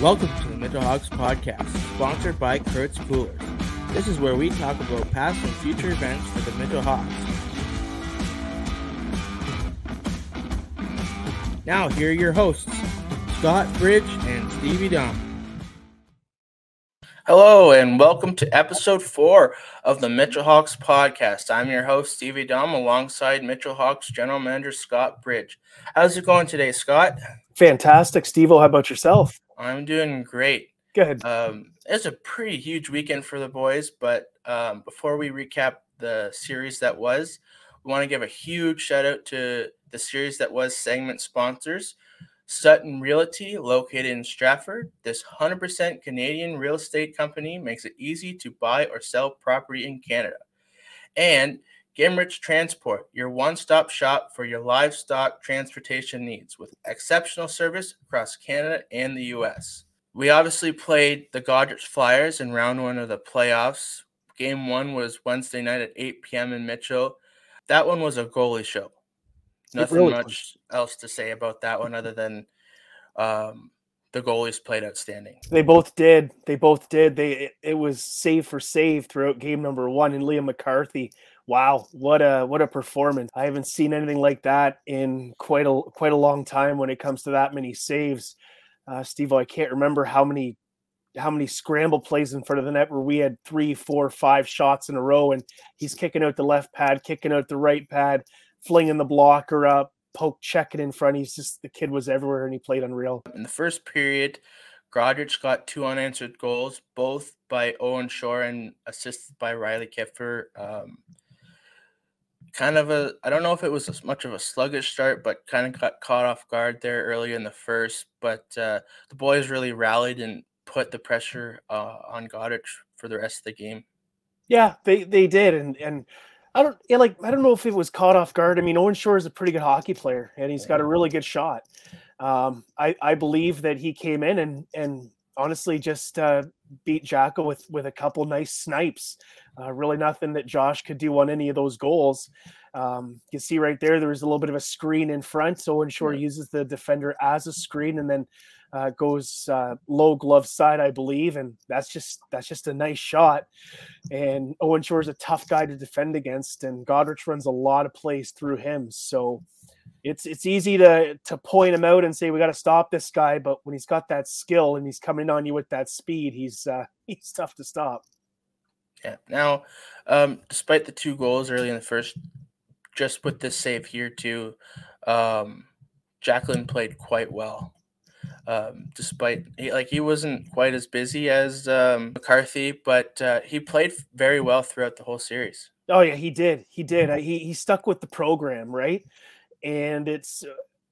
Welcome to the Mitchell Hawks podcast, sponsored by Kurtz Coolers. This is where we talk about past and future events for the Mitchell Hawks. Now, here are your hosts, Scott Bridge and Stevie Dom. Hello, and welcome to episode four of the Mitchell Hawks podcast. I'm your host, Stevie Dom, alongside Mitchell Hawks general manager Scott Bridge. How's it going today, Scott? Fantastic, Steve. How about yourself? I'm doing great. Good. Um, it's a pretty huge weekend for the boys, but um, before we recap the series that was, we want to give a huge shout out to the series that was segment sponsors. Sutton Realty, located in Stratford. This 100% Canadian real estate company makes it easy to buy or sell property in Canada. And Gimrich Transport, your one stop shop for your livestock transportation needs with exceptional service across Canada and the US. We obviously played the Goderich Flyers in round one of the playoffs. Game one was Wednesday night at 8 p.m. in Mitchell. That one was a goalie show nothing really much was. else to say about that one other than um, the goalies played outstanding. They both did. They both did. They it, it, was save for save throughout game number one. And Liam McCarthy, wow, what a what a performance! I haven't seen anything like that in quite a quite a long time when it comes to that many saves. Uh, Steve, I can't remember how many how many scramble plays in front of the net where we had three, four, five shots in a row, and he's kicking out the left pad, kicking out the right pad, flinging the blocker up, poke checking in front. He's just the kid was everywhere and he played unreal. In the first period, Goderich got two unanswered goals, both by Owen Shore and assisted by Riley Kipfer. Um, kind of a, I don't know if it was as much of a sluggish start, but kind of got caught off guard there early in the first. But uh, the boys really rallied and put the pressure uh, on Goderich for the rest of the game. Yeah, they they did, and and I don't yeah, like I don't know if it was caught off guard. I mean, Owen Shore is a pretty good hockey player and he's got a really good shot. Um, I, I believe that he came in and and honestly just uh, beat Jacko with with a couple nice snipes. Uh, really nothing that Josh could do on any of those goals. Um, you can see right there, there was a little bit of a screen in front. So Owen Shore uses the defender as a screen and then uh, goes uh, low glove side, I believe, and that's just that's just a nice shot. And Owen Shore is a tough guy to defend against, and Goderich runs a lot of plays through him. So it's it's easy to to point him out and say we got to stop this guy, but when he's got that skill and he's coming on you with that speed, he's uh, he's tough to stop. Yeah. Now, um, despite the two goals early in the first, just with this save here too, um, Jacqueline played quite well um, despite he, like he wasn't quite as busy as um, McCarthy, but uh, he played very well throughout the whole series. Oh yeah, he did. He did. He he stuck with the program, right? And it's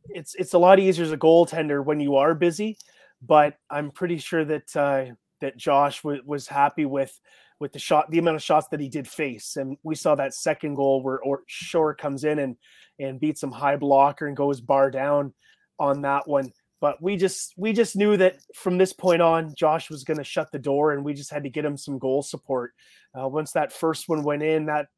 it's it's a lot easier as a goaltender when you are busy, but I'm pretty sure that uh, that Josh w- was happy with with the shot, the amount of shots that he did face, and we saw that second goal where or Shore comes in and and beats some high blocker and goes bar down on that one. But we just we just knew that from this point on josh was going to shut the door and we just had to get him some goal support. Uh, once that first one went in that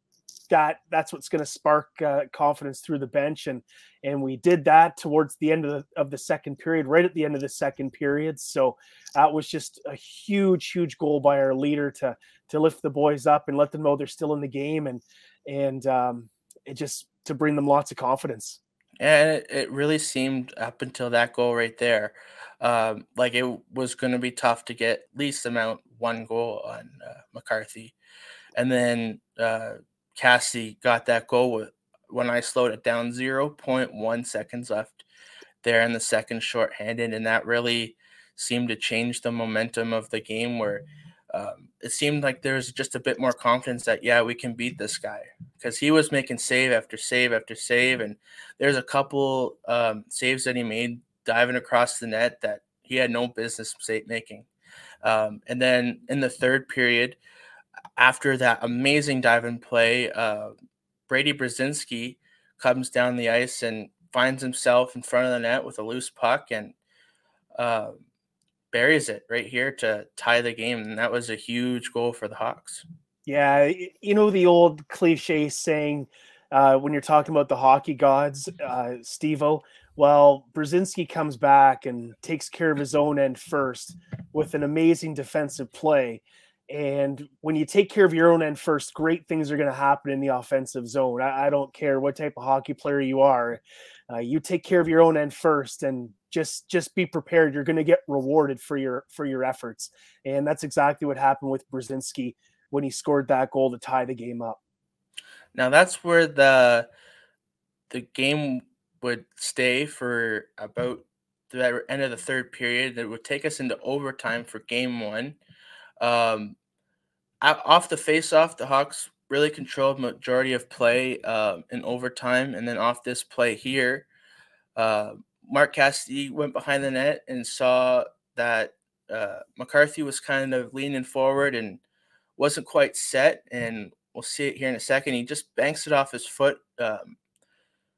that that's what's going to spark uh, confidence through the bench. And and we did that towards the end of the, of the second period right at the end of the second period. So that was just a huge huge goal by our leader to to lift the boys up and let them know they're still in the game and and um, it just to bring them lots of confidence. And it, it really seemed up until that goal right there, um, like it was going to be tough to get least amount one goal on uh, McCarthy, and then uh, Cassie got that goal when I slowed it down zero point one seconds left there in the second shorthanded, and that really seemed to change the momentum of the game where um, it seemed like there was just a bit more confidence that yeah we can beat this guy. Because he was making save after save after save and there's a couple um, saves that he made diving across the net that he had no business making. Um, and then in the third period after that amazing dive and play uh, brady brzezinski comes down the ice and finds himself in front of the net with a loose puck and uh, buries it right here to tie the game. And that was a huge goal for the Hawks. Yeah. You know, the old cliche saying uh, when you're talking about the hockey gods, uh, Steve Well, Brzezinski comes back and takes care of his own end first with an amazing defensive play. And when you take care of your own end first, great things are going to happen in the offensive zone. I, I, don't care what type of hockey player you are. Uh, you take care of your own end first, and just just be prepared. You're going to get rewarded for your for your efforts, and that's exactly what happened with Brzezinski when he scored that goal to tie the game up. Now that's where the the game would stay for about the end of the third period. That would take us into overtime for game one. Um, off the face-off, the Hawks really controlled majority of play uh, in overtime, and then off this play here, uh, Mark Cassidy went behind the net and saw that uh, McCarthy was kind of leaning forward and wasn't quite set, and we'll see it here in a second. He just banks it off his foot um,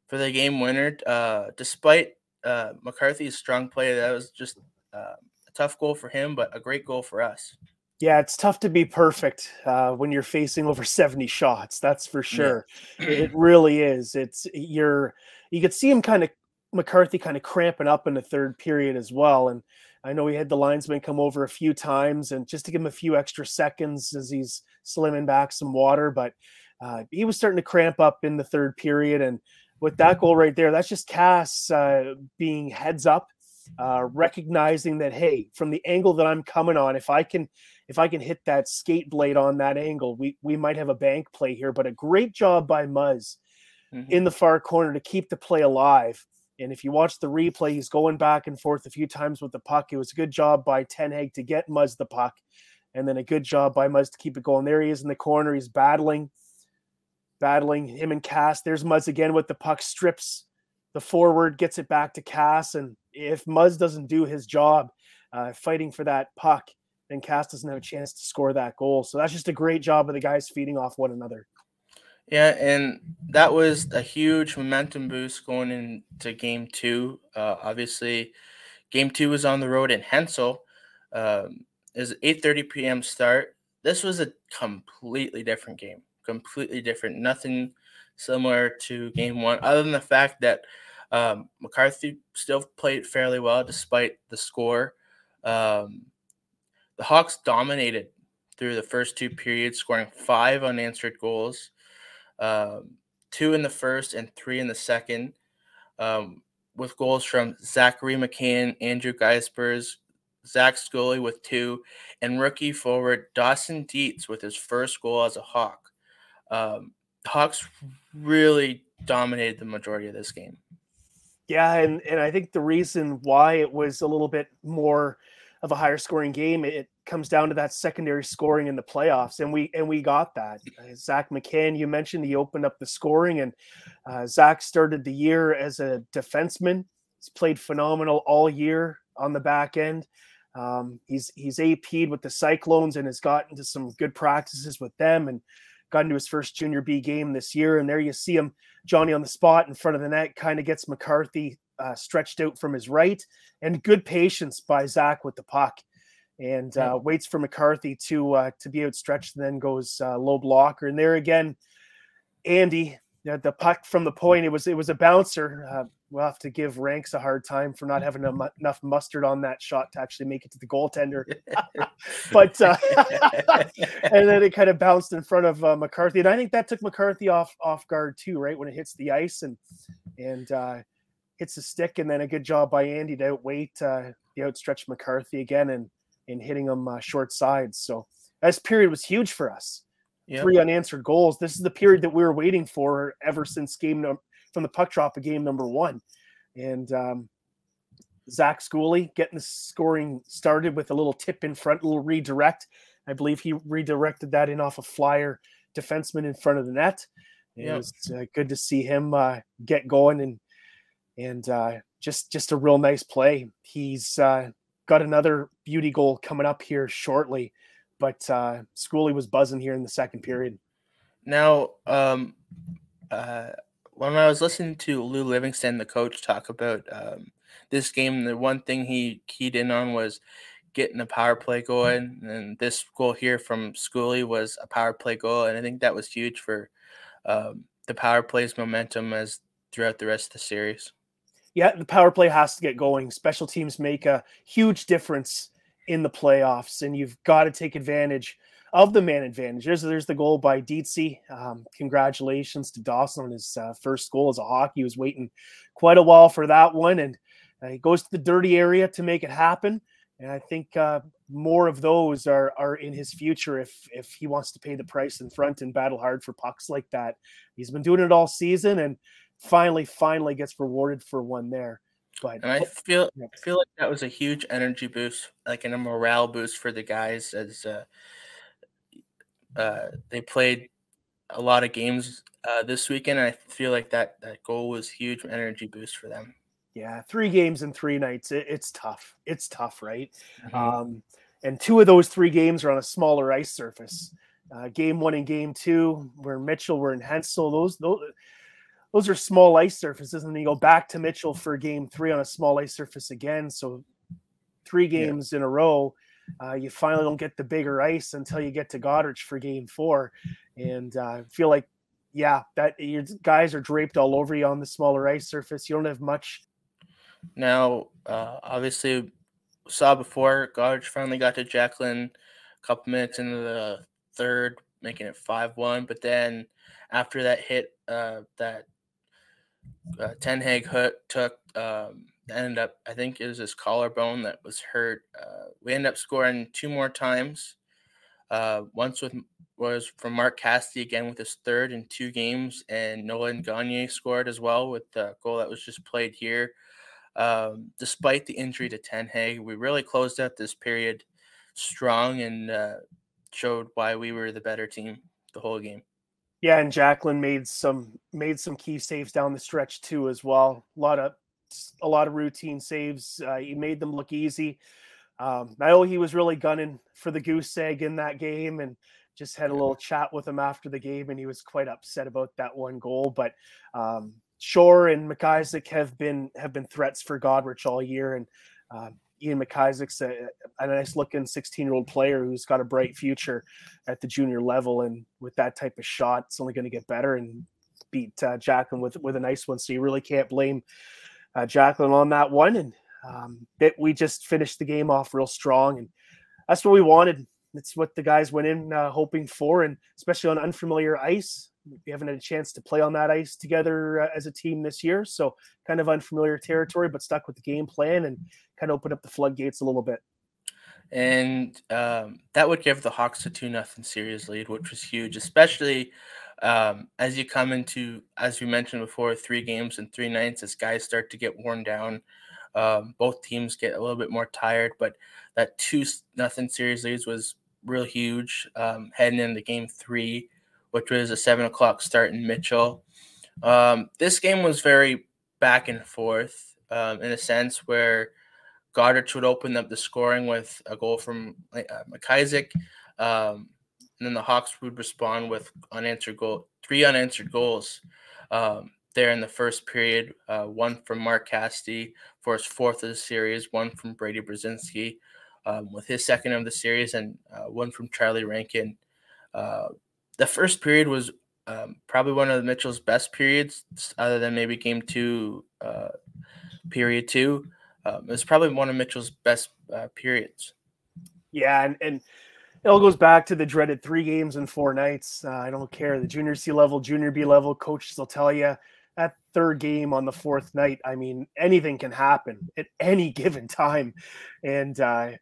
for the game winner. Uh, despite uh, McCarthy's strong play, that was just uh, a tough goal for him, but a great goal for us. Yeah, it's tough to be perfect uh, when you're facing over 70 shots. That's for sure. Yeah. it really is. It's you're you could see him kind of McCarthy kind of cramping up in the third period as well. And I know he had the linesman come over a few times and just to give him a few extra seconds as he's slimming back some water. But uh, he was starting to cramp up in the third period. And with that goal right there, that's just Cass uh, being heads up, uh, recognizing that hey, from the angle that I'm coming on, if I can if I can hit that skate blade on that angle, we we might have a bank play here. But a great job by Muzz mm-hmm. in the far corner to keep the play alive. And if you watch the replay, he's going back and forth a few times with the puck. It was a good job by Ten Hag to get Muzz the puck, and then a good job by Muzz to keep it going. There he is in the corner. He's battling, battling him and Cass. There's Muzz again with the puck, strips the forward, gets it back to Cass. And if Muzz doesn't do his job uh, fighting for that puck, then Cass doesn't have a chance to score that goal. So that's just a great job of the guys feeding off one another. Yeah, and that was a huge momentum boost going into game two. Uh, obviously, game two was on the road in Hensall. Um, is 8:30 p.m. start. This was a completely different game. Completely different. Nothing similar to game one, other than the fact that um, McCarthy still played fairly well despite the score. Um, the Hawks dominated through the first two periods, scoring five unanswered goals, um, two in the first and three in the second, um, with goals from Zachary McCann, Andrew Geisbers, Zach Scully with two, and rookie forward Dawson Dietz with his first goal as a Hawk. Um, Hawks really dominated the majority of this game. Yeah, and, and I think the reason why it was a little bit more – of a higher scoring game, it comes down to that secondary scoring in the playoffs, and we and we got that. Uh, Zach McCann, you mentioned he opened up the scoring, and uh, Zach started the year as a defenseman. He's played phenomenal all year on the back end. Um, he's he's AP'd with the Cyclones and has gotten to some good practices with them, and got into his first junior B game this year. And there you see him, Johnny on the spot in front of the net, kind of gets McCarthy uh, stretched out from his right, and good patience by Zach with the puck, and uh, waits for McCarthy to uh, to be outstretched, and then goes uh, low blocker. And there again, Andy, the puck from the point, it was it was a bouncer. Uh, we'll have to give Ranks a hard time for not having enough mustard on that shot to actually make it to the goaltender. but uh, and then it kind of bounced in front of uh, McCarthy, and I think that took McCarthy off off guard too, right when it hits the ice, and and uh, hits the stick, and then a good job by Andy to outweight uh, the outstretched McCarthy again and and hitting him uh, short sides. So this period was huge for us. Yep. Three unanswered goals. This is the period that we were waiting for ever since game num- from the puck drop of game number one, and um, Zach Schooley getting the scoring started with a little tip in front, a little redirect. I believe he redirected that in off a flyer defenseman in front of the net. It yep. was uh, good to see him uh, get going and and uh, just just a real nice play. He's uh, got another beauty goal coming up here shortly, but uh, Schooley was buzzing here in the second period. Now, um, uh, when I was listening to Lou Livingston, the coach, talk about um, this game, the one thing he keyed in on was getting a power play going, and this goal here from Schooley was a power play goal, and I think that was huge for um, the power plays momentum as throughout the rest of the series. Yeah, the power play has to get going. Special teams make a huge difference in the playoffs, and you've got to take advantage of the man advantage. There's, there's the goal by Dietzy. Um, congratulations to Dawson on his uh, first goal as a hockey. He was waiting quite a while for that one, and uh, he goes to the dirty area to make it happen. And I think uh, more of those are are in his future if if he wants to pay the price in front and battle hard for pucks like that. He's been doing it all season, and finally, finally gets rewarded for one there. But and I feel I feel like that was a huge energy boost, like in a morale boost for the guys as uh, uh, they played a lot of games uh, this weekend. I feel like that that goal was huge energy boost for them. Yeah, three games in three nights. It, it's tough. It's tough, right? Mm-hmm. Um, and two of those three games are on a smaller ice surface. Uh, game one and game two, where Mitchell were in Hensall. Those those those are small ice surfaces, and then you go back to Mitchell for game three on a small ice surface again. So three games yeah. in a row uh, you finally don't get the bigger ice until you get to Goderich for game four. And uh, I feel like, yeah, that your guys are draped all over you on the smaller ice surface. You don't have much. Now, uh, obviously, saw before Goderich finally got to Jacqueline a couple minutes into the third, making it 5 1. But then after that hit, uh, that uh, Ten Hag took, um, ended up, I think it was his collarbone that was hurt. Uh, we ended up scoring two more times. Uh, once with was from Mark Cassidy again with his third in two games, and Nolan Gagne scored as well with the goal that was just played here. Um, despite the injury to Ten Hag, we really closed out this period strong and uh, showed why we were the better team the whole game. Yeah, and Jacqueline made some made some key saves down the stretch too as well. A lot of a lot of routine saves. Uh, he made them look easy. Um, I know he was really gunning for the goose egg in that game, and just had a little chat with him after the game, and he was quite upset about that one goal. But um, Shore and McIsaac have been have been threats for Goderich all year, and uh, Ian McIsaac's a, a nice looking 16 year old player who's got a bright future at the junior level, and with that type of shot, it's only going to get better and beat uh, Jacqueline with with a nice one. So you really can't blame uh, Jacqueline on that one, and um, it, we just finished the game off real strong, and that's what we wanted. It's what the guys went in uh, hoping for, and especially on unfamiliar ice. We haven't had a chance to play on that ice together uh, as a team this year, so kind of unfamiliar territory, but stuck with the game plan and kind of opened up the floodgates a little bit. And um, that would give the Hawks a two nothing series lead, which was huge, especially um, as you come into, as we mentioned before, three games and three nights, as guys start to get worn down. Um, both teams get a little bit more tired, but that two nothing series leads was real huge um, heading into game three, which was a seven o'clock start in Mitchell. Um, this game was very back and forth um, in a sense where Goderich would open up the scoring with a goal from uh, McIsaac. Um, and then the Hawks would respond with unanswered goal, three unanswered goals um, there in the first period. Uh, one from Mark Cassidy for his fourth of the series, one from Brady Brzezinski um, with his second of the series, and uh, one from Charlie Rankin. The first period was um, probably one of Mitchell's best periods, other than maybe game two, uh, period two. Um, it was probably one of Mitchell's best uh, periods. Yeah, and, and it all goes back to the dreaded three games in four nights. Uh, I don't care the junior C level, junior B level coaches will tell you that third game on the fourth night. I mean, anything can happen at any given time, and uh,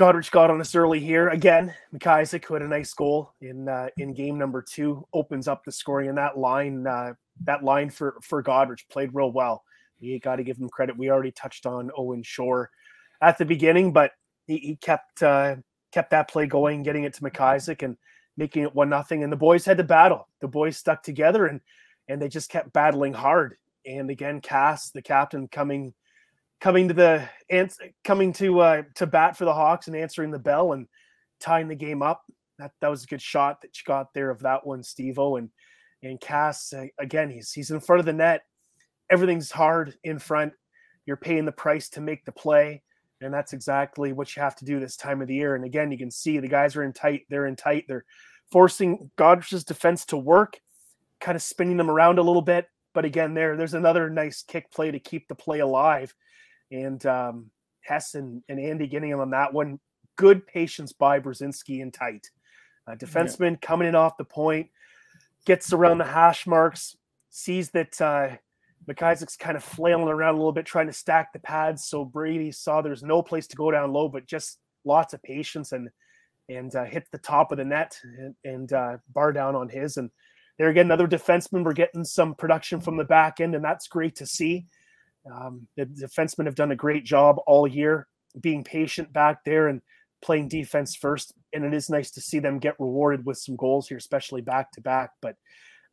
Goderich got on us early here again. McIsaac, who had a nice goal in uh, in game number two, opens up the scoring, and that line uh, that line for for Goderich played real well. You got to give him credit. We already touched on Owen Shore at the beginning, but he, he kept uh, kept that play going, getting it to McIsaac and making it one nothing. And the boys had to battle. The boys stuck together and and they just kept battling hard. And again, Cass, the captain, coming coming to the ans- coming to uh, to bat for the Hawks and answering the bell and tying the game up. That that was a good shot that you got there of that one, Stevo. And and Cass again, he's he's in front of the net. Everything's hard in front. You're paying the price to make the play and that's exactly what you have to do this time of the year. And again, you can see the guys are in tight. They're in tight. They're forcing Goderich's defense to work, kind of spinning them around a little bit, but again, there there's another nice kick play to keep the play alive, and um, Hess and, and Andy getting him on that one. Good patience by Brzezinski and tight. Uh, defenseman yeah. coming in off the point, gets around the hash marks, sees that uh, McIsaac's kind of flailing around a little bit, trying to stack the pads. So Brady saw there's no place to go down low, but just lots of patience and and uh, hit the top of the net and, and uh, bar down on his. And there again, another defenseman. We're getting some production from the back end, and that's great to see. Um, the defensemen have done a great job all year, being patient back there and playing defense first. And it is nice to see them get rewarded with some goals here, especially back to back. But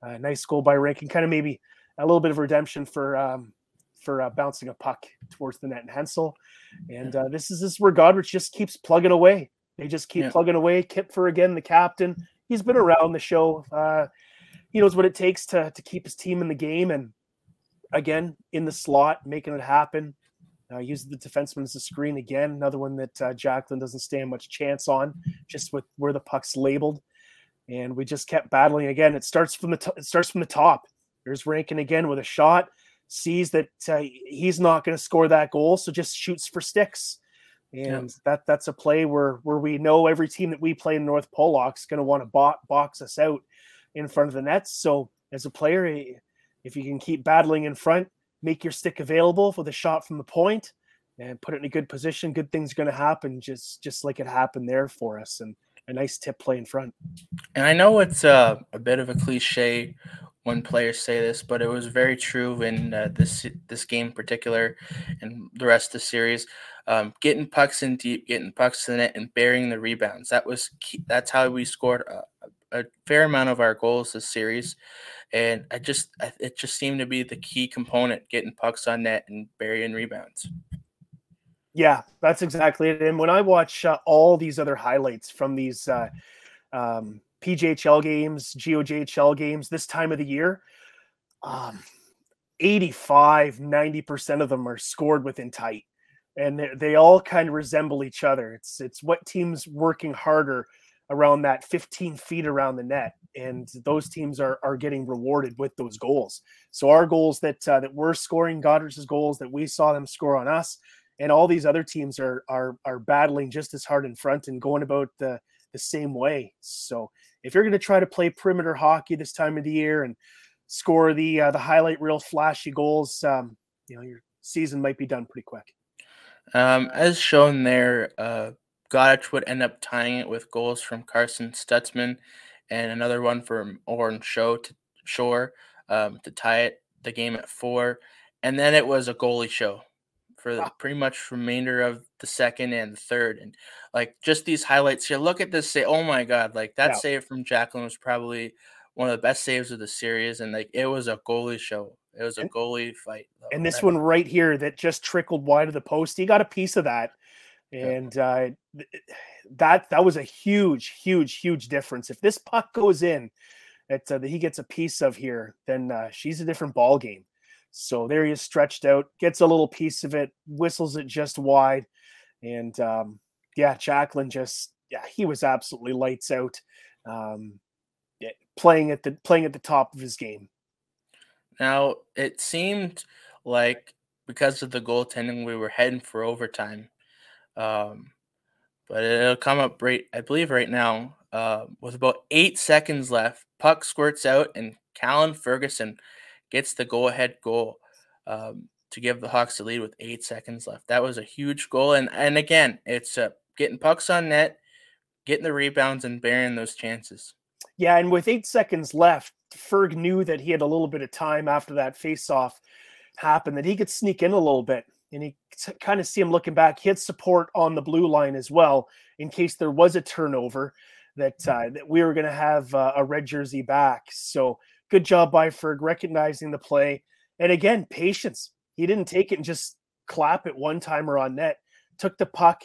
uh, nice goal by Rankin, kind of maybe a little bit of redemption for um, for uh, bouncing a puck towards the net and Hensall. And uh, this is this where Goderich just keeps plugging away. They just keep yeah. plugging away. Kipfer again, the captain. He's been around the show. Uh, he knows what it takes to to keep his team in the game. And again, in the slot, making it happen. Uh, uses the defenseman as a screen again. Another one that uh, Jacqueline doesn't stand much chance on, just with where the puck's labeled. And we just kept battling again. It starts from the t- it starts from the top. There's Rankin again with a shot. Sees that uh, he's not going to score that goal, so just shoots for sticks. And yeah. that that's a play where where we know every team that we play in North Pollock's going to want to bo- box us out in front of the nets. So as a player, if you can keep battling in front, make your stick available for the shot from the point, and put it in a good position, good things are going to happen. Just just like it happened there for us, and a nice tip play in front. And I know it's uh, a bit of a cliche when players say this, but it was very true in uh, this this game in particular, and the rest of the series. Um, getting pucks in deep, getting pucks the net, and burying the rebounds. That was key. that's how we scored a, a, fair amount of our goals this series, and I just it just seemed to be the key component: getting pucks on net and burying rebounds. Yeah, that's exactly it. And when I watch uh, all these other highlights from these uh, um, PJHL games, GOJHL games this time of the year, um, 85, 90% of them are scored within tight. And they, they all kind of resemble each other. It's it's what teams working harder around that 15 feet around the net, and those teams are are getting rewarded with those goals. So our goals that uh, that we're scoring, Goderich's goals that we saw them score on us, and all these other teams are are are battling just as hard in front and going about the the same way. So if you're going to try to play perimeter hockey this time of the year and score the uh, the highlight reel flashy goals, um, you know your season might be done pretty quick. Um, as shown there, uh, Goderich would end up tying it with goals from Carson Stutzman and another one from Oren Show to Shore um, to tie it the game at four, and then it was a goalie show for the, pretty much remainder of the second and the third. And like just these highlights here, look at this say, oh my god, like that yeah. save from Jacqueline was probably one of the best saves of the series, and like it was a goalie show. It was a and, goalie fight. Though. And this one right here that just trickled wide of the post, he got a piece of that. And yeah. uh, that that was a huge, huge, huge difference. If this puck goes in, that, uh, that he gets a piece of here, then uh, she's a different ball game. So there he is stretched out, gets a little piece of it, whistles it just wide. And um, yeah, Jacqueline just, yeah, he was absolutely lights out. Um, playing at the playing at the top of his game. Now it seemed like because of the goaltending, we were heading for overtime. Um, but it'll come up right, I believe, right now. Uh, with about eight seconds left, puck squirts out, and Callan Ferguson gets the go ahead goal um, to give the Hawks the lead with eight seconds left. That was a huge goal. And, and again, it's uh, getting pucks on net, getting the rebounds, and bearing those chances. Yeah. And with eight seconds left, Ferg knew that he had a little bit of time after that face off happened that he could sneak in a little bit. And he kind of see him looking back. He had support on the blue line as well in case there was a turnover that uh, that we were going to have uh, a red jersey back. So good job by Ferg recognizing the play. And again, patience. He didn't take it and just clap it one timer on net. Took the puck,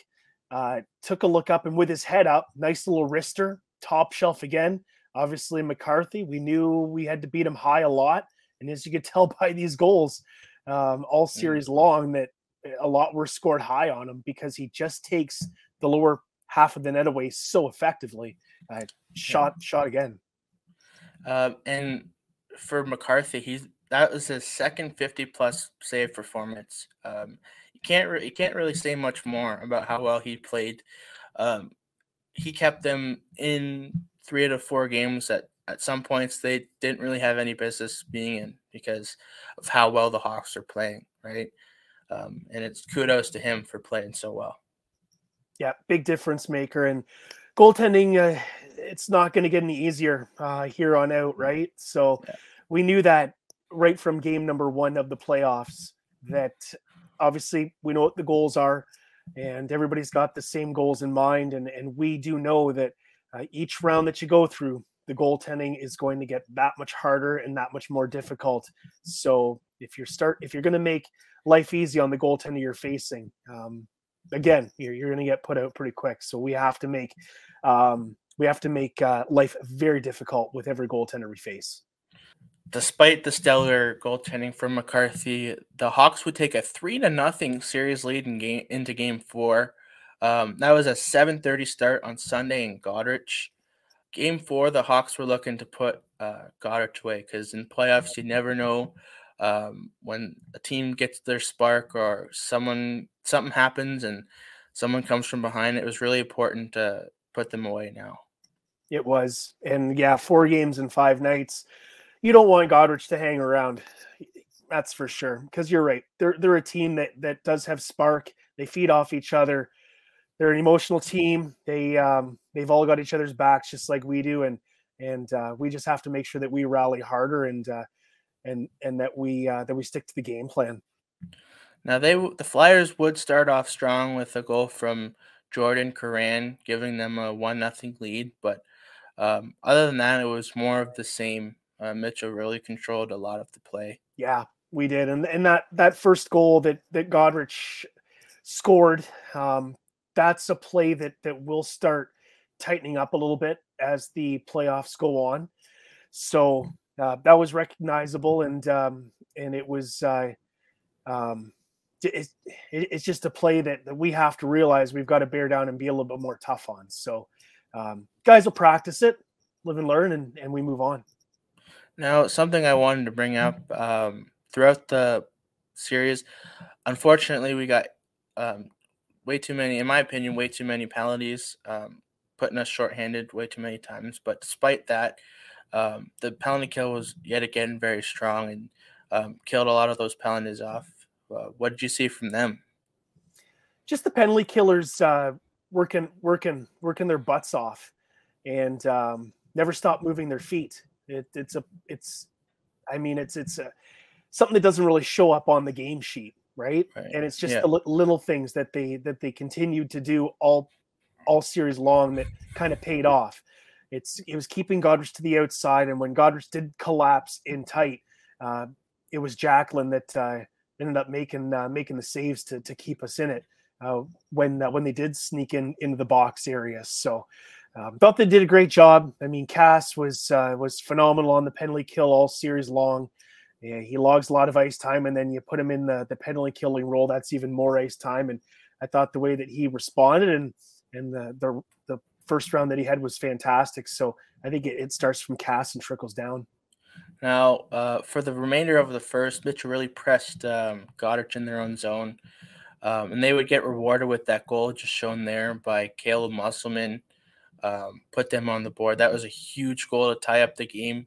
uh, took a look up, and with his head up, nice little wrister, top shelf again. Obviously, McCarthy, we knew we had to beat him high a lot. And as you could tell by these goals, um, all mm. series long, that a lot were scored high on him because he just takes the lower half of the net away so effectively. Uh, shot, yeah. shot again. Um, and for McCarthy, he's that was his second 50 plus save performance. Um, you can't re- you can't really say much more about how well he played. Um, he kept them in three out of four games that at some points they didn't really have any business being in because of how well the Hawks are playing, right? Um, and it's kudos to him for playing so well. Yeah, big difference maker and goaltending. Uh, it's not going to get any easier uh, here on out, right? So yeah. we knew that right from game number one of the playoffs. That obviously we know what the goals are, and everybody's got the same goals in mind, and and we do know that uh, each round that you go through, the goaltending is going to get that much harder and that much more difficult. So if you're start if you're going to make life easy on the goaltender you're facing, um, again, you're, you're going to get put out pretty quick. So we have to make um, we have to make uh, life very difficult with every goaltender we face. Despite the stellar goaltending from McCarthy, the Hawks would take a three to nothing series lead in game into Game Four. Um, that was a 7:30 start on Sunday in Goderich. Game four, the Hawks were looking to put uh, Goderich away because in playoffs you never know um, when a team gets their spark or someone something happens and someone comes from behind. It was really important to put them away now. It was, and yeah, four games in five nights. You don't want Goderich to hang around. That's for sure. Because you're right. They're they're a team that that does have spark. They feed off each other they're an emotional team. They um, they've all got each other's backs just like we do, and and uh, we just have to make sure that we rally harder and uh, and and that we uh, that we stick to the game plan. Now they the Flyers would start off strong with a goal from Jordan Caron, giving them a one nothing lead, but um, other than that, it was more of the same. Uh, Mitchell really controlled a lot of the play. Yeah, we did, and and that that first goal that that Goderich scored, um, that's a play that that will start tightening up a little bit as the playoffs go on. So uh, that was recognizable, and um, and it was uh, um, it, it, it's just a play that, that we have to realize we've got to bear down and be a little bit more tough on. So um, guys will practice it, live and learn, and, and we move on. Now, something I wanted to bring up um, throughout the series, unfortunately, we got um, way too many, in my opinion, way too many penalties, um, putting us shorthanded way too many times. But despite that, um, the penalty kill was yet again very strong and um, killed a lot of those penalties off. Uh, what did you see from them? Just the penalty killers uh, working, working, working their butts off, and um, never stop moving their feet. It, it's a, it's, I mean, it's it's a, something that doesn't really show up on the game sheet right? right. And it's just yeah. the li- little things that they that they continued to do all all series long that kind of paid off. It's it was keeping Goderich to the outside, and when Goderich did collapse in tight, uh, it was Jacqueline that uh, ended up making uh, making the saves to to keep us in it uh, when uh, when they did sneak in into the box area. So. Um, thought they did a great job. I mean, Cass was uh, was phenomenal on the penalty kill all series long. Yeah, he logs a lot of ice time, and then you put him in the the penalty killing role. That's even more ice time. And I thought the way that he responded and and the the, the first round that he had was fantastic. So I think it, it starts from Cass and trickles down. Now, uh, for the remainder of the first, Mitchell really pressed um, Goderich in their own zone, um, and they would get rewarded with that goal just shown there by Caleb Musselman. Um, put them on the board. That was a huge goal to tie up the game.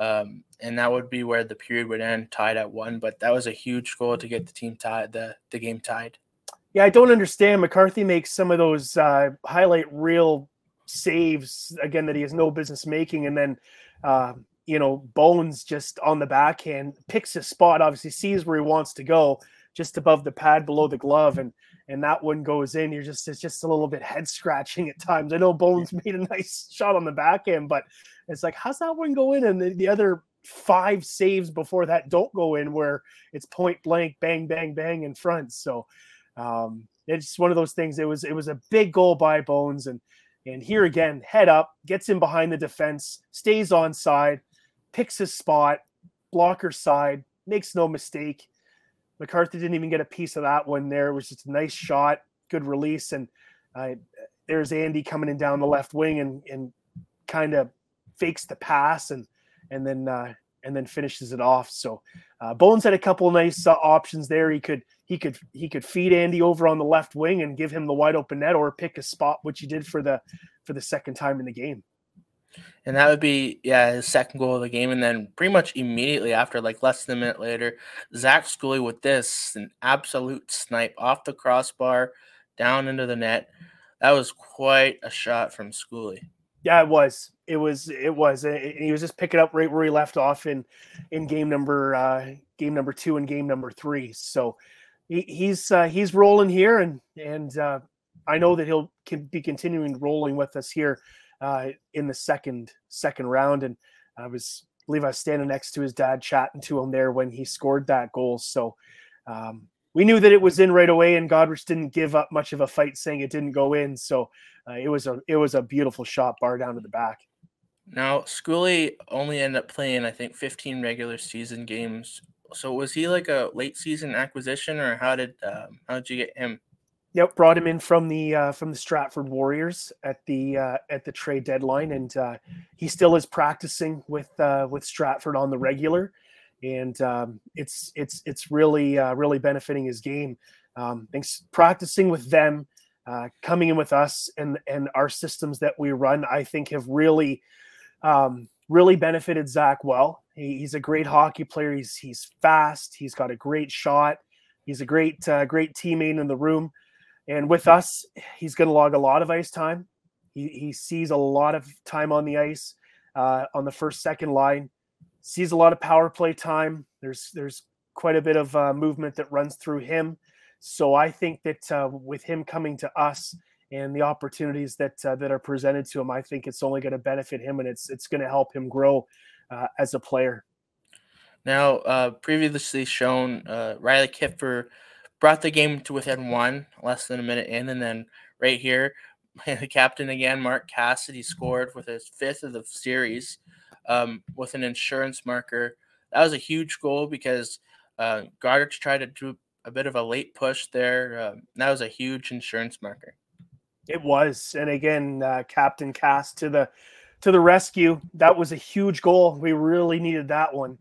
Um, and that would be where the period would end, tied at one. But that was a huge goal to get the team tied, the the game tied. Yeah, I don't understand. McCarthy makes some of those uh, highlight reel saves again that he has no business making, and then uh, you know Bones just on the backhand picks his spot. Obviously, sees where he wants to go, just above the pad below the glove, and and that one goes in. You're just it's just a little bit head scratching at times. I know Bones made a nice shot on the back end but it's like, how's that one go in? And the, the other five saves before that don't go in where it's point blank, bang, bang, bang in front. So um, it's one of those things. It was it was a big goal by Bones, and and here again, head up, gets in behind the defense, stays on side, picks his spot, blocker side, makes no mistake. McCarthy didn't even get a piece of that one there. It was just a nice shot, good release, and uh, there's Andy coming in down the left wing and and kind of fakes the pass and and then uh, and then finishes it off. So uh, Bones had a couple nice uh, options there. He could he could he could feed Andy over on the left wing and give him the wide open net, or pick a spot, which he did for the for the second time in the game. And that would be yeah his second goal of the game, and then pretty much immediately after, like less than a minute later, Zach Scully with this an absolute snipe off the crossbar down into the net. That was quite a shot from Scully. Yeah, it was. It was. It was. And he was just picking up right where he left off in in game number uh, game number two and game number three. So he, he's uh, he's rolling here, and and uh, I know that he'll can be continuing rolling with us here uh, in the second second round. And I was believe I was standing next to his dad, chatting to him there when he scored that goal. So um, we knew that it was in right away, and Goderich didn't give up much of a fight, saying it didn't go in. So uh, it was a it was a beautiful shot, bar down to the back. Now, Scully only ended up playing, I think, 15 regular season games. So was he like a late season acquisition, or how did um, how did you get him? Yep, brought him in from the uh, from the Stratford Warriors at the uh, at the trade deadline, and uh, he still is practicing with uh, with Stratford on the regular, and um, it's it's it's really uh, really benefiting his game. Um, thanks practicing with them, uh, coming in with us, and and our systems that we run, I think have really um, really benefited Zach well. He, he's a great hockey player. He's he's fast. He's got a great shot. He's a great great teammate in the room. And with us, he's going to log a lot of ice time. He, he sees a lot of time on the ice uh, on the first, second line. Sees a lot of power play time. There's there's quite a bit of uh, movement that runs through him. So I think that uh, with him coming to us and the opportunities that uh, that are presented to him, I think it's only going to benefit him and it's it's going to help him grow uh, as a player. Now, uh, previously shown, Riley Kipfer brought the game to within one, less than a minute in, and then right here, the captain again, Mark Cassidy scored with his fifth of the series um, with an insurance marker. That was a huge goal because uh, Goderich tried to do a bit of a late push there. Uh, that was a huge insurance marker. It was, and again, uh, Captain Cass to the to the rescue. That was a huge goal. We really needed that one,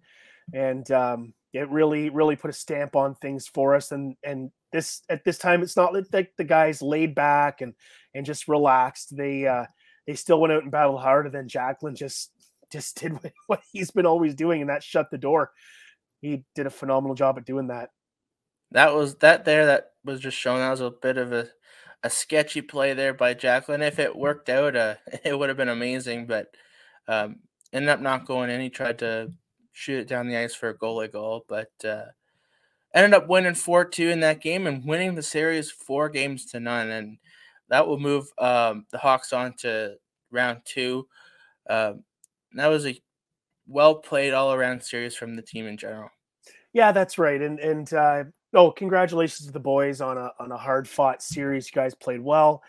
and um, it really really put a stamp on things for us and and this at this time it's not like the guys laid back and and just relaxed. They uh they still went out and battled hard and then Jacqueline just just did what he's been always doing and that shut the door. He did a phenomenal job at doing that. That was that there that was just shown that was a bit of a a sketchy play there by Jacqueline. If it worked out uh it would have been amazing but um ended up not going in. He tried to shoot it down the ice for a goalie goal, but uh, ended up winning 4 2 in that game and winning the series four games to none. And that will move um, the Hawks on to round two. Um, that was a well played all around series from the team in general. Yeah, that's right. And, and, uh, oh, congratulations to the boys on a, on a hard fought series. You guys played well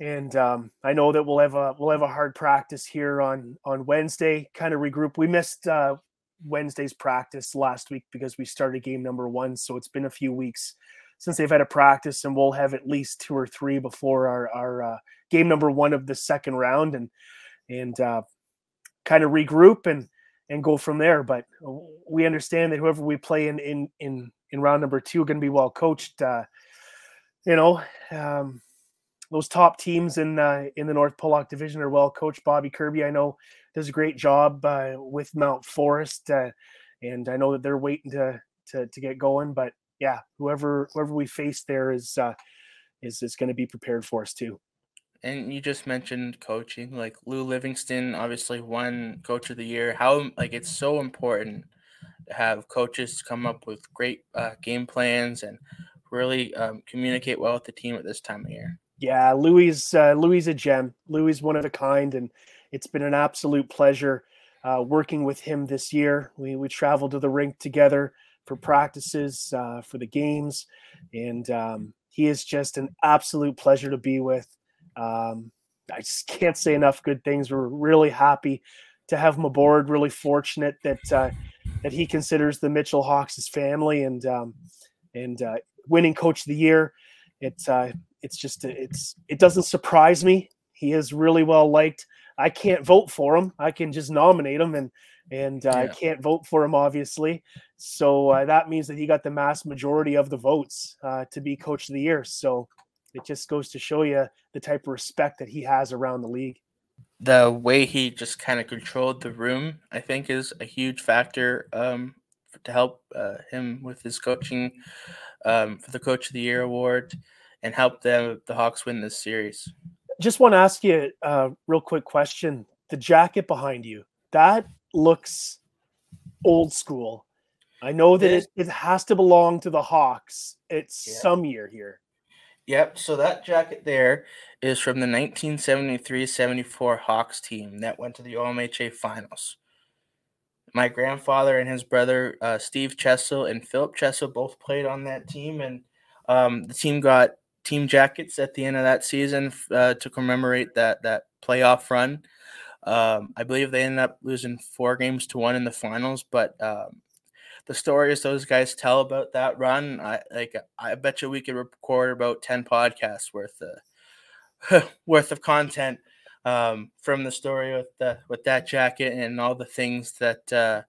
and um, I know that we'll have a we'll have a hard practice here on on Wednesday. Kind of regroup. We missed uh, Wednesday's practice last week because we started game number one. So it's been a few weeks since they've had a practice, and we'll have at least two or three before our our uh, game number one of the second round, and and uh, kind of regroup and and go from there. But we understand that whoever we play in in in in round number two are going to be well coached. Uh, you know, um, those top teams in uh, in the North Pollock division are well coached. Bobby Kirby, I know, does a great job uh, with Mount Forest, uh, and I know that they're waiting to, to to get going. But yeah, whoever whoever we face there is uh, is is going to be prepared for us too. And you just mentioned coaching, like Lou Livingston, obviously won Coach of the Year. How like it's so important to have coaches come up with great uh, game plans and really um, communicate well with the team at this time of year. Yeah, Louis uh, Louis a gem. Louis one of a kind, and it's been an absolute pleasure uh, working with him this year. We we traveled to the rink together for practices, uh, for the games, and um, he is just an absolute pleasure to be with. Um, I just can't say enough good things. We're really happy to have him aboard. Really fortunate that uh, that he considers the Mitchell Hawks his family, and um, and uh, winning Coach of the Year. It's uh, it's just it's it doesn't surprise me. He is really well liked. I can't vote for him. I can just nominate him, and and I uh, yeah. can't vote for him, obviously. So uh, that means that he got the mass majority of the votes uh, to be coach of the year. So it just goes to show you the type of respect that he has around the league. The way he just kind of controlled the room, I think, is a huge factor um, to help uh, him with his coaching um, for the Coach of the Year award and help them the Hawks win this series. Just want to ask you a real quick question: the jacket behind you that looks old school. I know that it, it has to belong to the Hawks. It's yeah. some year here. Yep. So that jacket there is from the 1973-74 Hawks team that went to the OMHA finals. My grandfather and his brother uh, Steve Chessel and Philip Chessel both played on that team, and um, the team got team jackets at the end of that season uh, to commemorate that that playoff run. Um, I believe they ended up losing four games to one in the finals, but um, the stories those guys tell about that run, I like. I bet you we could record about ten podcasts worth of worth of content um, from the story with the with that jacket and all the things that uh,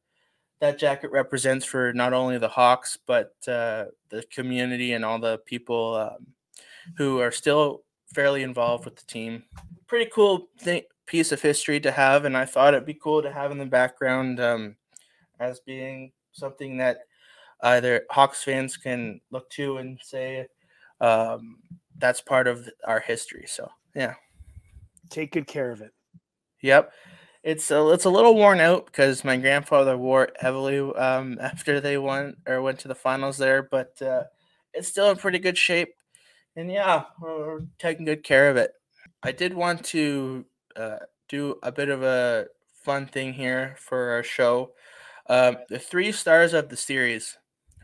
that jacket represents for not only the Hawks but uh, the community and all the people um, who are still fairly involved with the team. Pretty cool thing, piece of history to have, and I thought it'd be cool to have in the background um, as being something that either Hawks fans can look to and say um, that's part of our history. So yeah, take good care of it. Yep. It's a, it's a little worn out because my grandfather wore it heavily um, after they won or went to the finals there, but uh, it's still in pretty good shape. And yeah, we're taking good care of it. I did want to uh, do a bit of a fun thing here for our show. Um, the three stars of the series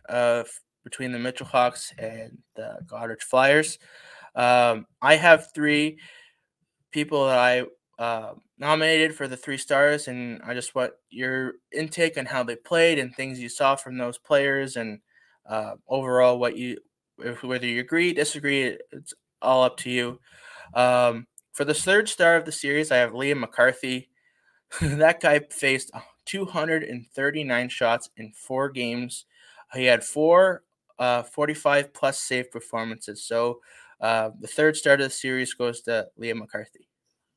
uh, between the Mitchell Hawks and the Goderich Flyers. Um, I have three people that I uh, nominated for the three stars, and I just want your intake on how they played and things you saw from those players, and uh, overall what you whether you agree, disagree, it's all up to you. Um, for the third star of the series, I have Liam McCarthy. that guy faced 239 shots in four games. He had four uh, 45 plus save performances. So uh, the third star of the series goes to Liam McCarthy.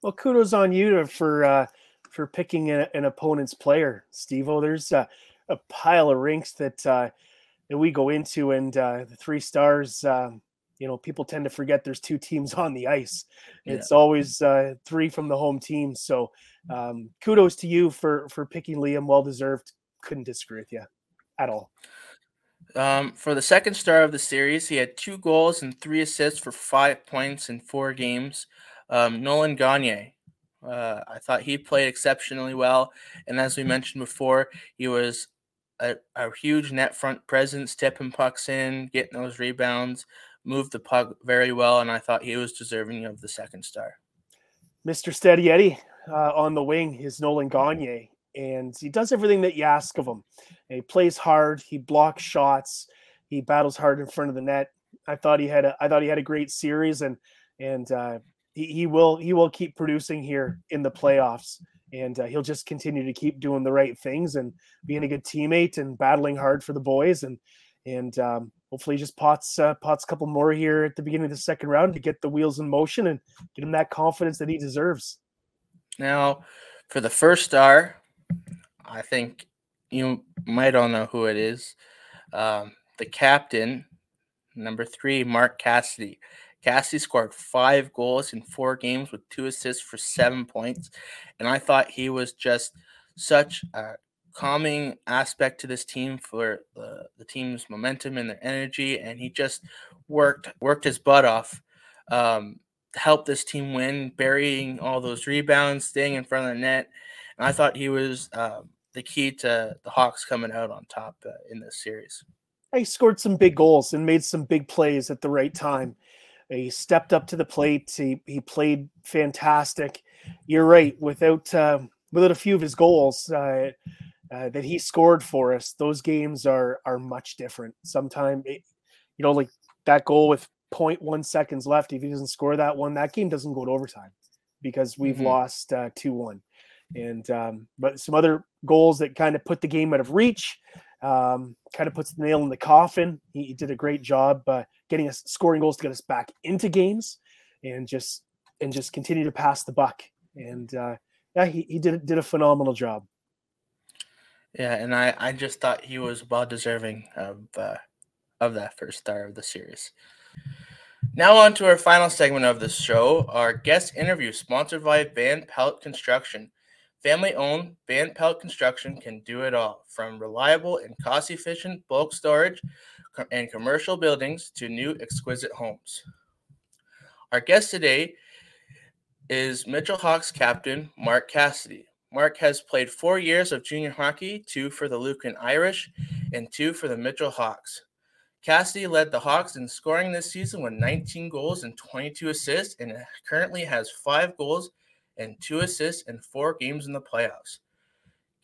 Well, kudos on you for uh, for picking a, an opponent's player, Steve. Oh, there's a, a, pile of rinks that uh, that we go into, and uh, the three stars. Um, you know, people tend to forget there's two teams on the ice. It's yeah. always uh, three from the home team. So um, kudos to you for for picking Liam. Well deserved. Couldn't disagree with you at all. Um, for the second star of the series, he had two goals and three assists for five points in four games. Um, Nolan Gagne. Uh, I thought he played exceptionally well. And as we mentioned before, he was a, a huge net front presence, tipping pucks in, getting those rebounds, moved the puck very well. And I thought he was deserving of the second star. Mr. Steady Eddie uh, on the wing is Nolan Gagne and he does everything that you ask of him. He plays hard, he blocks shots, he battles hard in front of the net. I thought he had a I thought he had a great series and and uh, he, he will he will keep producing here in the playoffs and uh, he'll just continue to keep doing the right things and being a good teammate and battling hard for the boys and and um, hopefully just pots uh, pots a couple more here at the beginning of the second round to get the wheels in motion and get him that confidence that he deserves. Now, for the first star, I think you might all know who it is. Um, the captain, number three, Mark Cassidy. Cassidy scored five goals in four games with two assists for seven points. And I thought he was just such a calming aspect to this team for the, the team's momentum and their energy. And he just worked worked his butt off um, to help this team win, burying all those rebounds, staying in front of the net. And I thought he was um, the key to the Hawks coming out on top uh, in this series. He scored some big goals and made some big plays at the right time. He stepped up to the plate. He he played fantastic. You're right. Without uh, without a few of his goals uh, uh, that he scored for us, those games are are much different. Sometimes, you know, like that goal with 0.1 seconds left. If he doesn't score that one, that game doesn't go to overtime because we've mm-hmm. lost uh, two one and um, but some other goals that kind of put the game out of reach. Um, kind of puts the nail in the coffin. He, he did a great job uh, getting us scoring goals to get us back into games, and just and just continue to pass the buck. And uh, yeah, he, he did did a phenomenal job. Yeah, and I, I just thought he was well deserving of uh, of that first star of the series. Now on to our final segment of the show, our guest interview, sponsored by Van Pelt Construction. Family owned, Van Pelt Construction can do it all, from reliable and cost efficient bulk storage and commercial buildings to new exquisite homes. Our guest today is Mitchell Hawks captain Mark Cassidy. Mark has played four years of junior hockey, two for the Lucan Irish and two for the Mitchell Hawks. Cassidy led the Hawks in scoring this season with 19 goals and 22 assists, and currently has five goals and two assists in four games in the playoffs.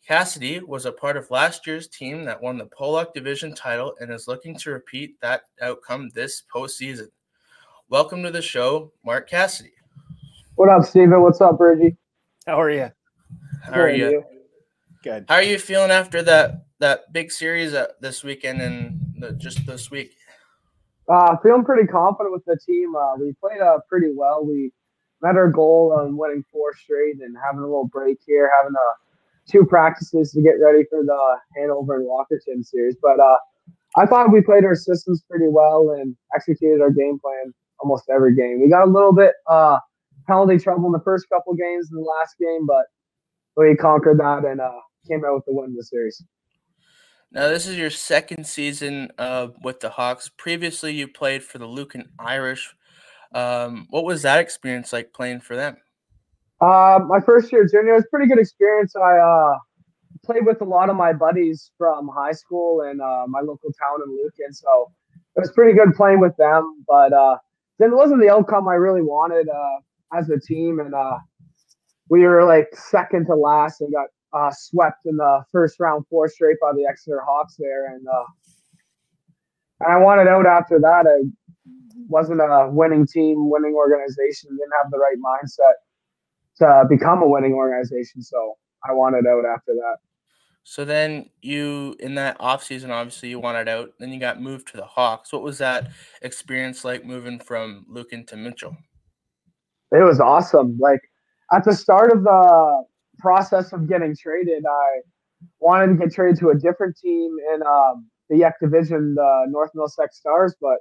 Cassidy was a part of last year's team that won the Pollock Division title and is looking to repeat that outcome this postseason. Welcome to the show, Mark Cassidy. What up, Steven? What's up, Reggie? How are you? How are you? you? Good. How are you feeling after that that big series uh, this weekend and the, just this week? Uh, feeling pretty confident with the team. Uh, we played uh, pretty well. We met our goal on winning four straight and having a little break here, having uh, two practices to get ready for the Hanover and Walkerton series. But uh, I thought we played our systems pretty well and executed our game plan almost every game. We got a little bit uh, penalty trouble in the first couple games in the last game, but we conquered that and uh, came out with the win in the series. Now, this is your second season uh, with the Hawks. Previously, you played for the Lucan Irish. Um, what was that experience like playing for them? Uh, my first year junior was pretty good experience. I uh, played with a lot of my buddies from high school and uh, my local town in Lucan, so it was pretty good playing with them. But uh, then it wasn't the outcome I really wanted uh, as a team, and uh, we were like second to last and got uh, swept in the first round four straight by the Exeter Hawks there, and and I wanted out after that. I wasn't a winning team, winning organization, didn't have the right mindset to become a winning organization, so I wanted out after that. So then you in that offseason obviously you wanted out, then you got moved to the Hawks. What was that experience like moving from Lucan to Mitchell? It was awesome. Like at the start of the process of getting traded, I wanted to get traded to a different team in um, the Yeck division, the North Middlesex Stars, but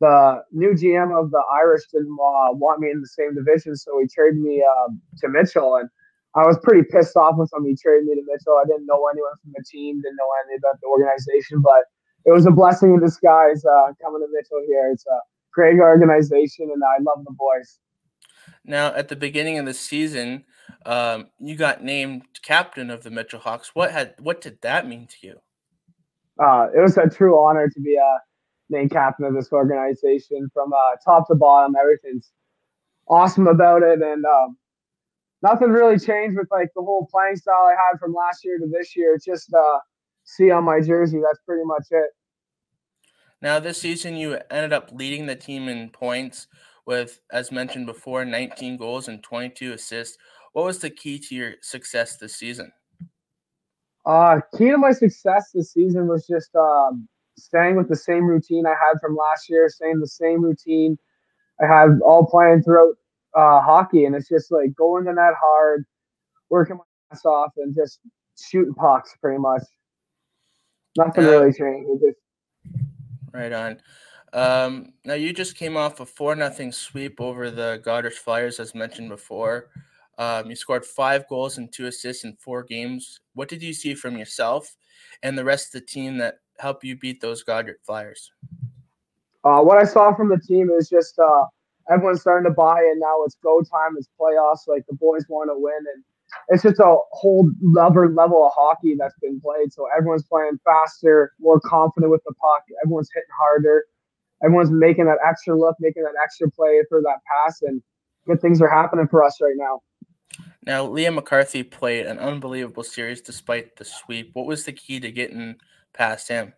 the new GM of the Irish didn't uh, want me in the same division, so he traded me um, to Mitchell, and I was pretty pissed off with him. He traded me to Mitchell. I didn't know anyone from the team, didn't know anything about the organization, but it was a blessing in disguise uh, coming to Mitchell here. It's a great organization, and I love the boys. Now, at the beginning of the season, um, you got named captain of the Mitchell Hawks. What had what did that mean to you? Uh, it was a true honor to be uh, named captain of this organization from uh, top to bottom. Everything's awesome about it, and um, nothing really changed with like the whole playing style I had from last year to this year. It's just uh, see on my jersey. That's pretty much it. Now, this season, you ended up leading the team in points with, as mentioned before, 19 goals and 22 assists. What was the key to your success this season? Uh, key to my success this season was just um, staying with the same routine I had from last year, staying the same routine I had all playing throughout uh, hockey, and it's just like going to net hard, working my ass off, and just shooting pucks pretty much. Nothing really changed. Just... Right on. Um, now you just came off a four nothing sweep over the Goderich Flyers, as mentioned before. Um, you scored five goals and two assists in four games. What did you see from yourself and the rest of the team that helped you beat those Goderich Flyers? Uh, what I saw from the team is just uh, everyone's starting to buy in now. It's go time. It's playoffs. Like the boys want to win, and it's just a whole level level of hockey that's been played. So everyone's playing faster, more confident with the puck. Everyone's hitting harder everyone's making that extra look, making that extra play for that pass, and good things are happening for us right now. Now, Liam McCarthy played an unbelievable series despite the sweep. What was the key to getting past him?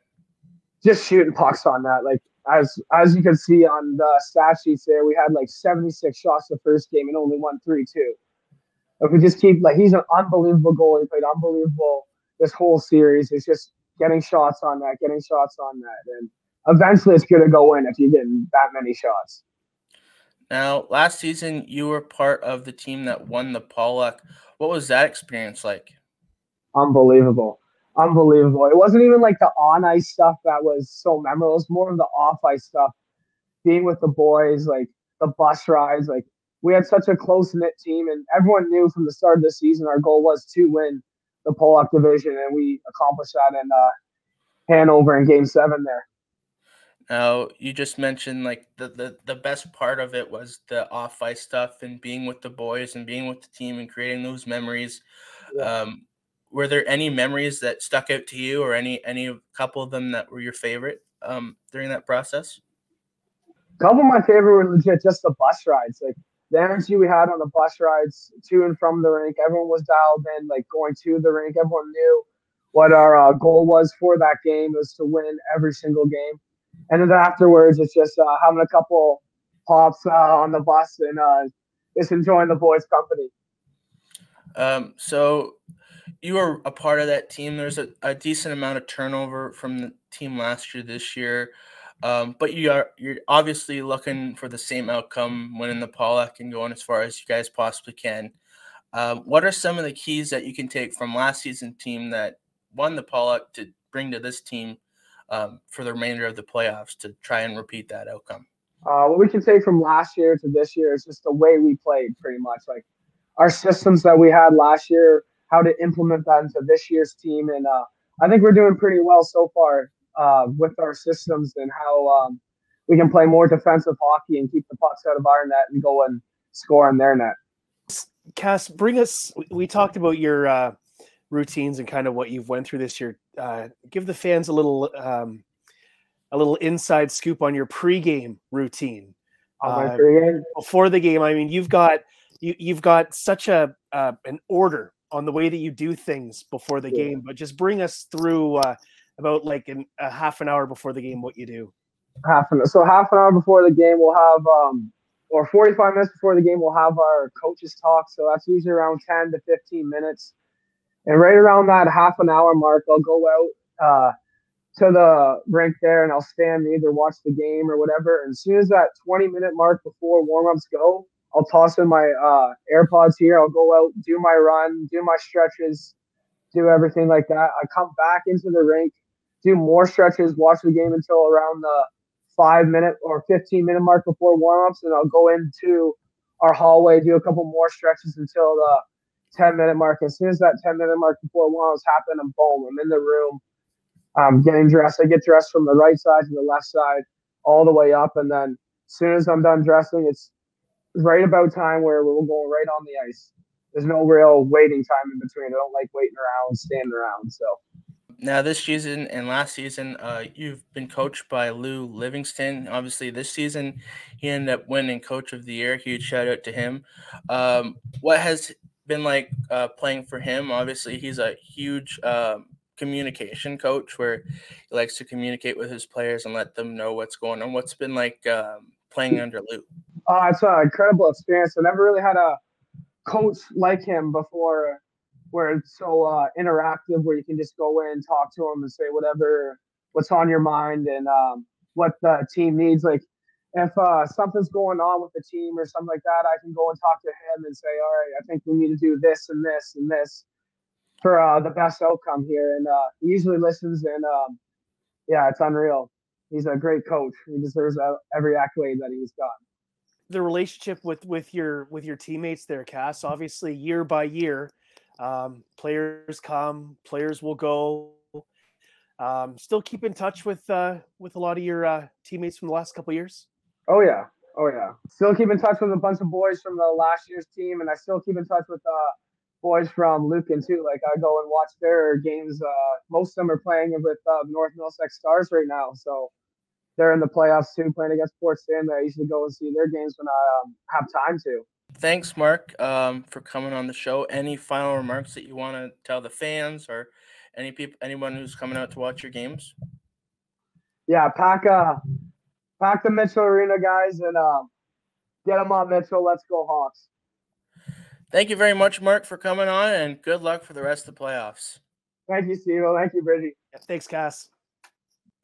Just shooting pucks on that. Like as as you can see on the stat sheets there, we had like 76 shots the first game and only won three two. if we just keep like he's an unbelievable goal. He played unbelievable this whole series. It's just getting shots on that, getting shots on that, and eventually it's going to go in if you get that many shots. Now, last season you were part of the team that won the Pollock. What was that experience like? Unbelievable. Unbelievable. It wasn't even like the on ice stuff that was so memorable. It was more of the off ice stuff. Being with the boys, like the bus rides, like we had such a close knit team, and everyone knew from the start of the season our goal was to win the Pollock division, and we accomplished that in uh, Hanover in Game Seven there. Now you just mentioned like the, the the best part of it was the off ice stuff and being with the boys and being with the team and creating those memories. Yeah. Um, were there any memories that stuck out to you, or any any couple of them that were your favorite um, during that process? A couple of my favorite were legit just the bus rides. Like the energy we had on the bus rides to and from the rink. Everyone was dialed in, like going to the rink. Everyone knew what our uh, goal was for that game was to win every single game. And then afterwards, it's just uh, having a couple pops uh, on the bus and uh, just enjoying the boys' company. Um, so you were a part of that team. There's a, a decent amount of turnover from the team last year, this year. Um, but you are you're obviously looking for the same outcome, winning the Pollock and going as far as you guys possibly can. Um, what are some of the keys that you can take from last season team that won the Pollock to bring to this team um, for the remainder of the playoffs to try and repeat that outcome? Uh, what we can take from last year to this year is just the way we played, pretty much. Like our systems that we had last year, how to implement that into this year's team, and uh, I think we're doing pretty well so far uh, with our systems and how um, we can play more defensive hockey and keep the pucks out of our net and go and score on their net. Cass, bring us. We talked about your uh, routines and kind of what you've went through this year. Uh, give the fans a little um, a little inside scoop on your pregame routine. Uh, before the game, I mean, you've got you, you've got such a uh, an order on the way that you do things before the yeah. game, but just bring us through uh, about like in a half an hour before the game what you do? Half an so half an hour before the game we'll have um or 45 minutes before the game we'll have our coaches talk. So that's usually around 10 to 15 minutes. And right around that half an hour mark, I'll go out uh, to the rink there and I'll stand and either watch the game or whatever. And as soon as that 20 minute mark before warm-ups go, I'll toss in my uh, AirPods here. I'll go out, do my run, do my stretches, do everything like that. I come back into the rink, do more stretches, watch the game until around the five minute or 15 minute mark before warmups, and I'll go into our hallway, do a couple more stretches until the 10 minute mark. As soon as that 10 minute mark before warmups happen, I'm boom, I'm in the room, I'm getting dressed. I get dressed from the right side to the left side, all the way up, and then as soon as I'm done dressing, it's right about time where we're going right on the ice. There's no real waiting time in between. I don't like waiting around, standing around. So now this season and last season, uh, you've been coached by Lou Livingston. Obviously, this season he ended up winning Coach of the Year. Huge shout out to him. Um, what has been like uh, playing for him? Obviously, he's a huge um, communication coach where he likes to communicate with his players and let them know what's going on. What's been like um, playing under Lou? Uh, it's an incredible experience. I never really had a coach like him before where it's so uh, interactive, where you can just go in, talk to him and say whatever what's on your mind and um, what the team needs. Like if uh, something's going on with the team or something like that, I can go and talk to him and say, all right, I think we need to do this and this and this for uh, the best outcome here. And uh, he usually listens, and um, yeah, it's unreal. He's a great coach. He deserves every accolade that he's got. The relationship with with your with your teammates there, Cass. Obviously, year by year, um, players come, players will go. Um, still keep in touch with uh, with a lot of your uh, teammates from the last couple years. Oh yeah, oh yeah. Still keep in touch with a bunch of boys from the last year's team, and I still keep in touch with uh, boys from Lucan too. Like I go and watch their games. Uh, most of them are playing with uh, North Middlesex Stars right now, so they're in the playoffs too, playing against Port Stanley. I usually go and see their games when I um, have time to thanks, Mark, um, for coming on the show. Any final remarks that you want to tell the fans or any people, anyone who's coming out to watch your games? Yeah, pack uh, pack the Mitchell Arena guys and uh, get them on Mitchell. Let's go Hawks. Thank you very much, Mark, for coming on, and good luck for the rest of the playoffs. Thank you, Steve. Thank you, Bridgie. Thanks, Cass.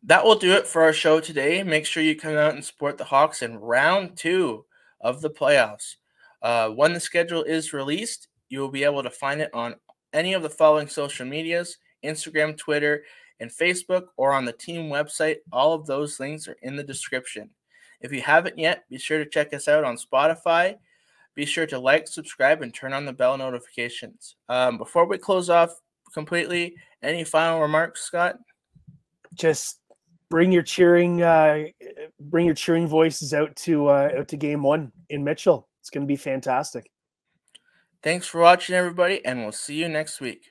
That will do it for our show today. Make sure you come out and support the Hawks in round two of the playoffs. Uh, when the schedule is released, you will be able to find it on any of the following social medias Instagram, Twitter, and Facebook, or on the team website. All of those links are in the description. If you haven't yet, be sure to check us out on Spotify. Be sure to like, subscribe, and turn on the bell notifications. Um, before we close off completely, any final remarks, Scott? Just bring your cheering, uh, bring your cheering voices out to uh, out to Game One in Mitchell. It's going to be fantastic. Thanks for watching, everybody, and we'll see you next week.